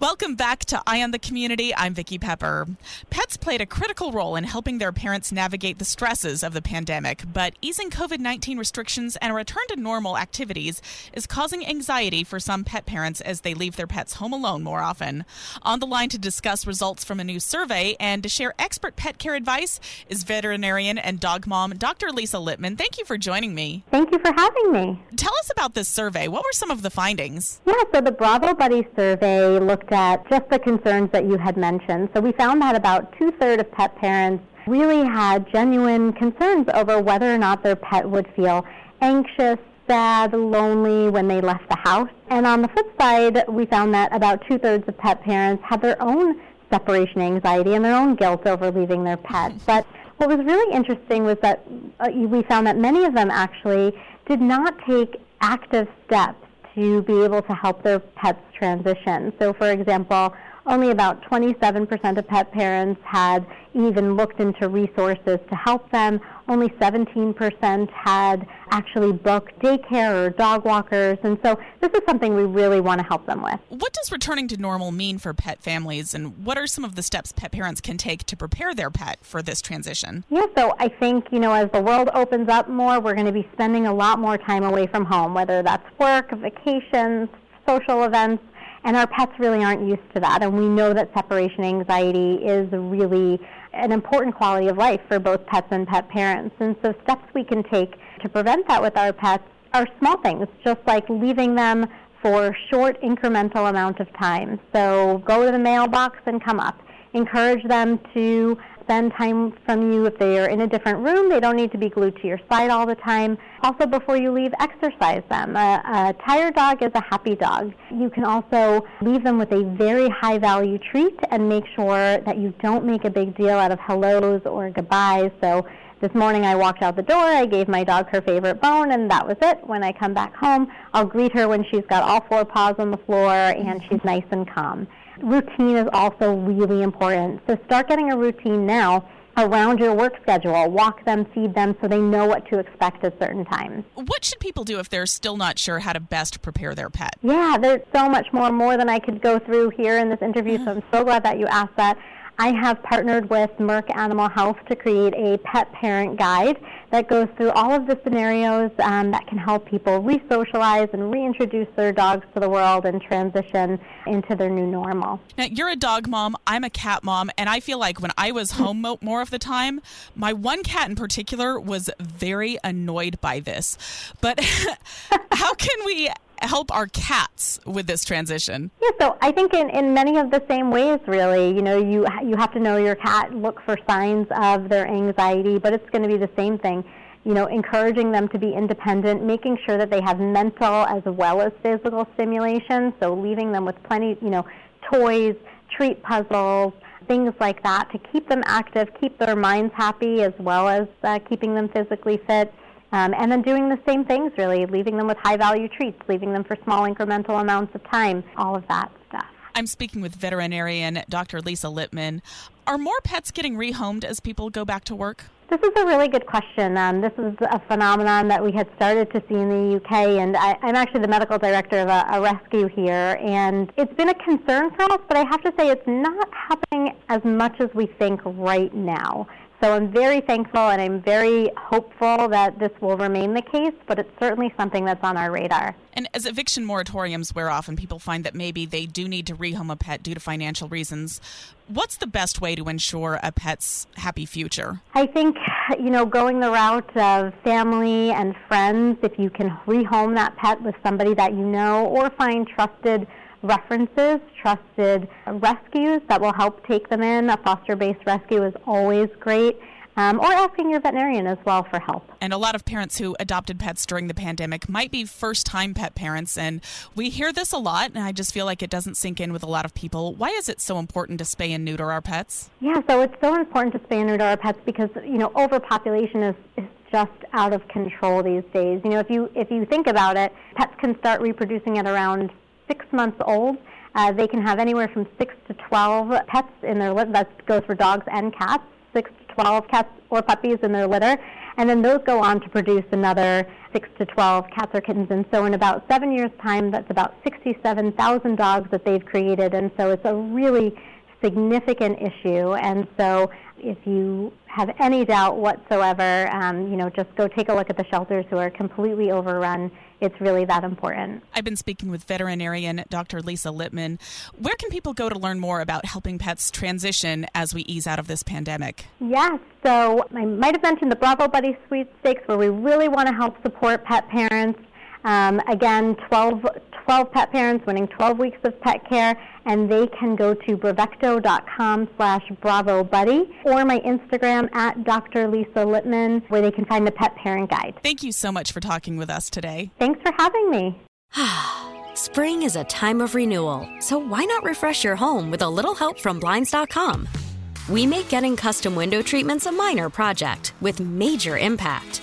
Welcome back to Eye on the Community. I'm Vicki Pepper. Pets played a critical role in helping their parents navigate the stresses of the pandemic, but easing COVID 19 restrictions and a return to normal activities is causing anxiety for some pet parents as they leave their pets home alone more often. On the line to discuss results from a new survey and to share expert pet care advice is veterinarian and dog mom Dr. Lisa Lippman. Thank you for joining me. Thank you for having me. Tell us about this survey. What were some of the findings? Yeah, so the Bravo Buddy survey looked at just the concerns that you had mentioned. So we found that about two thirds of pet parents really had genuine concerns over whether or not their pet would feel anxious, sad, lonely when they left the house. And on the flip side, we found that about two thirds of pet parents had their own separation anxiety and their own guilt over leaving their pet. But what was really interesting was that uh, we found that many of them actually did not take active steps to be able to help their pets transition. So, for example, only about 27% of pet parents had even looked into resources to help them. Only 17% had actually booked daycare or dog walkers. And so this is something we really want to help them with. What does returning to normal mean for pet families, and what are some of the steps pet parents can take to prepare their pet for this transition? Yeah, so I think, you know, as the world opens up more, we're going to be spending a lot more time away from home, whether that's work, vacations, social events and our pets really aren't used to that. And we know that separation anxiety is really an important quality of life for both pets and pet parents. And so steps we can take to prevent that with our pets are small things, just like leaving them for short incremental amount of time. So go to the mailbox and come up. Encourage them to spend time from you if they are in a different room. They don't need to be glued to your side all the time. Also, before you leave, exercise them. A, a tired dog is a happy dog. You can also leave them with a very high value treat and make sure that you don't make a big deal out of hellos or goodbyes. So this morning I walked out the door, I gave my dog her favorite bone, and that was it. When I come back home, I'll greet her when she's got all four paws on the floor and she's nice and calm. Routine is also really important. So start getting a routine now around your work schedule. Walk them, feed them so they know what to expect at certain times. What should people do if they're still not sure how to best prepare their pet? Yeah, there's so much more, more than I could go through here in this interview, so I'm so glad that you asked that. I have partnered with Merck Animal Health to create a pet parent guide that goes through all of the scenarios um, that can help people re-socialize and reintroduce their dogs to the world and transition into their new normal. Now, you're a dog mom, I'm a cat mom, and I feel like when I was home more of the time, my one cat in particular was very annoyed by this. But how can we help our cats with this transition? Yeah, so I think in, in many of the same ways, really. You know, you you have to know your cat, look for signs of their anxiety, but it's going to be the same thing. You know, encouraging them to be independent, making sure that they have mental as well as physical stimulation. So leaving them with plenty, you know, toys, treat puzzles, things like that to keep them active, keep their minds happy, as well as uh, keeping them physically fit Um, and then doing the same things, really, leaving them with high value treats, leaving them for small incremental amounts of time, all of that stuff. I'm speaking with veterinarian Dr. Lisa Lippman. Are more pets getting rehomed as people go back to work? This is a really good question. Um, this is a phenomenon that we had started to see in the UK, and I, am actually the medical director of a, a, rescue here, and it's been a concern for us, but I have to say it's not happening as much as we think right now. So I'm very thankful and I'm very hopeful that this will remain the case, but it's certainly something that's on our radar. And as eviction moratoriums wear off and people find that maybe they do need to rehome a pet due to financial reasons, what's the best way to ensure a pet's happy future? I think, you know, going the route of family and friends, if you can rehome that pet with somebody that you know or find trusted references, trusted rescues that will help take them in. A foster based rescue is always great. Um, or asking your veterinarian as well for help. And a lot of parents who adopted pets during the pandemic might be first time pet parents. And we hear this a lot, and I just feel like it doesn't sink in with a lot of people. Why is it so important to spay and neuter our pets? Yeah, so it's so important to spay and neuter our pets because, you know, overpopulation is, is just out of control these days. You know, if you if you think about it, pets can start reproducing at around six months old. Uh, they can have anywhere from six to 12 pets in their litter. That goes for dogs and cats, six to 12 cats or puppies in their litter. And then those go on to produce another six to 12 cats or kittens. And so in about seven years' time, that's about 67,000 dogs that they've created. And so it's a really significant issue. And so if you have any doubt whatsoever, um, you know, just go take a look at the shelters who are completely overrun. It's really that important. I've been speaking with veterinarian Dr. Lisa Lippman. Where can people go to learn more about helping pets transition as we ease out of this pandemic? Yes, so I might have mentioned the Bravo Buddy Sweepstakes, where we really want to help support pet parents. Um, again, 12, 12 pet parents winning 12 weeks of pet care, and they can go to bravecto.com slash bravo buddy or my Instagram at Dr. Lisa Lippman, where they can find the pet parent guide. Thank you so much for talking with us today. Thanks for having me. Spring is a time of renewal, so why not refresh your home with a little help from Blinds.com? We make getting custom window treatments a minor project with major impact.